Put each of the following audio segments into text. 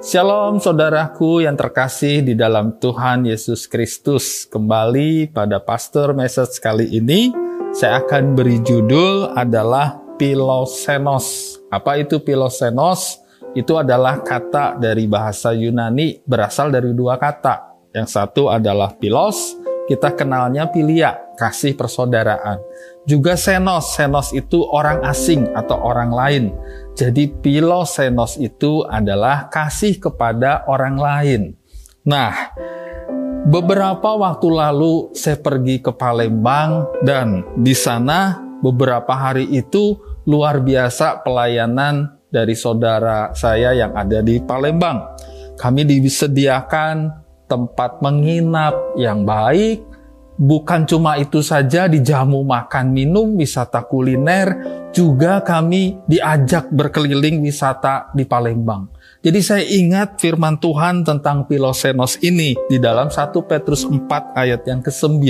Shalom saudaraku yang terkasih di dalam Tuhan Yesus Kristus. Kembali pada pastor message kali ini, saya akan beri judul adalah Pilosenos. Apa itu Pilosenos? Itu adalah kata dari bahasa Yunani, berasal dari dua kata. Yang satu adalah pilos, kita kenalnya pilia, kasih persaudaraan. Juga senos, senos itu orang asing atau orang lain. Jadi pilosenos itu adalah kasih kepada orang lain. Nah, beberapa waktu lalu saya pergi ke Palembang dan di sana beberapa hari itu luar biasa pelayanan dari saudara saya yang ada di Palembang. Kami disediakan tempat menginap yang baik, bukan cuma itu saja dijamu makan minum wisata kuliner juga kami diajak berkeliling wisata di Palembang. Jadi saya ingat firman Tuhan tentang Pilosenos ini di dalam 1 Petrus 4 ayat yang ke-9.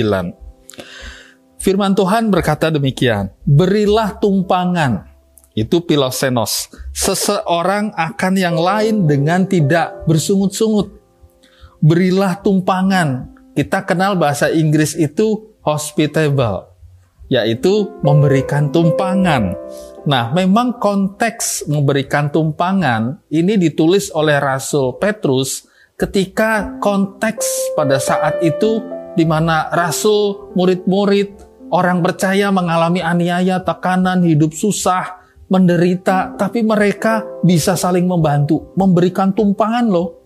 Firman Tuhan berkata demikian, Berilah tumpangan, itu Pilosenos, seseorang akan yang lain dengan tidak bersungut-sungut. Berilah tumpangan, kita kenal bahasa Inggris itu hospitable, yaitu memberikan tumpangan. Nah, memang konteks memberikan tumpangan ini ditulis oleh Rasul Petrus ketika konteks pada saat itu di mana Rasul, murid-murid, orang percaya mengalami aniaya, tekanan, hidup susah, menderita, tapi mereka bisa saling membantu, memberikan tumpangan loh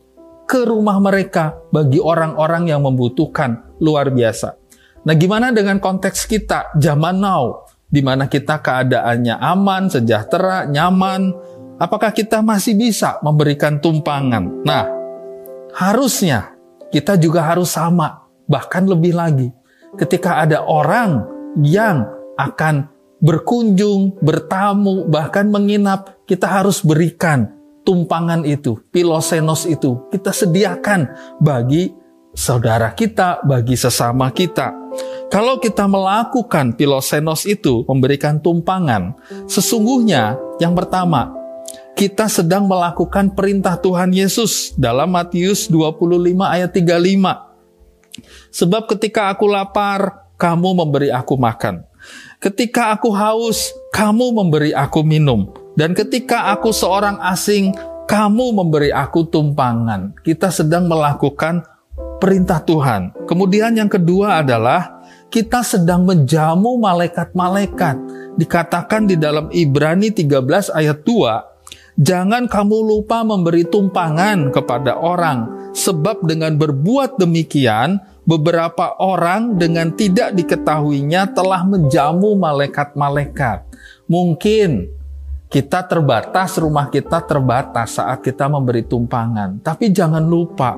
ke rumah mereka bagi orang-orang yang membutuhkan luar biasa. Nah, gimana dengan konteks kita zaman now di mana kita keadaannya aman, sejahtera, nyaman? Apakah kita masih bisa memberikan tumpangan? Nah, harusnya kita juga harus sama, bahkan lebih lagi. Ketika ada orang yang akan berkunjung, bertamu, bahkan menginap, kita harus berikan tumpangan itu, pilosenos itu, kita sediakan bagi saudara kita, bagi sesama kita. Kalau kita melakukan pilosenos itu, memberikan tumpangan, sesungguhnya yang pertama, kita sedang melakukan perintah Tuhan Yesus dalam Matius 25 ayat 35. Sebab ketika aku lapar, kamu memberi aku makan. Ketika aku haus, kamu memberi aku minum. Dan ketika aku seorang asing, kamu memberi aku tumpangan. Kita sedang melakukan perintah Tuhan. Kemudian yang kedua adalah kita sedang menjamu malaikat-malaikat. Dikatakan di dalam Ibrani 13 ayat 2, Jangan kamu lupa memberi tumpangan kepada orang, sebab dengan berbuat demikian, beberapa orang dengan tidak diketahuinya telah menjamu malaikat-malaikat. Mungkin kita terbatas, rumah kita terbatas saat kita memberi tumpangan. Tapi jangan lupa,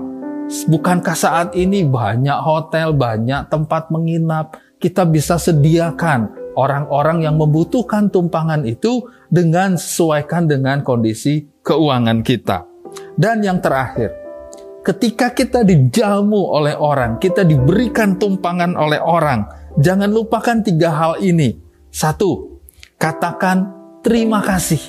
bukankah saat ini banyak hotel, banyak tempat menginap, kita bisa sediakan orang-orang yang membutuhkan tumpangan itu dengan sesuaikan dengan kondisi keuangan kita. Dan yang terakhir, ketika kita dijamu oleh orang, kita diberikan tumpangan oleh orang, jangan lupakan tiga hal ini. Satu, katakan terima kasih.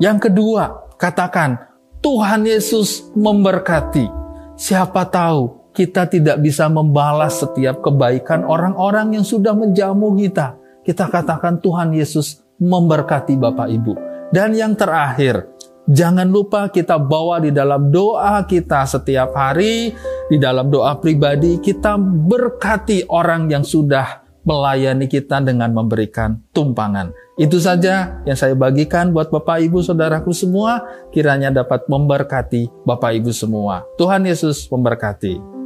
Yang kedua, katakan Tuhan Yesus memberkati. Siapa tahu kita tidak bisa membalas setiap kebaikan orang-orang yang sudah menjamu kita. Kita katakan Tuhan Yesus memberkati Bapak Ibu. Dan yang terakhir, jangan lupa kita bawa di dalam doa kita setiap hari, di dalam doa pribadi, kita berkati orang yang sudah melayani kita dengan memberikan tumpangan. Itu saja yang saya bagikan buat Bapak Ibu Saudaraku semua, kiranya dapat memberkati Bapak Ibu semua. Tuhan Yesus memberkati.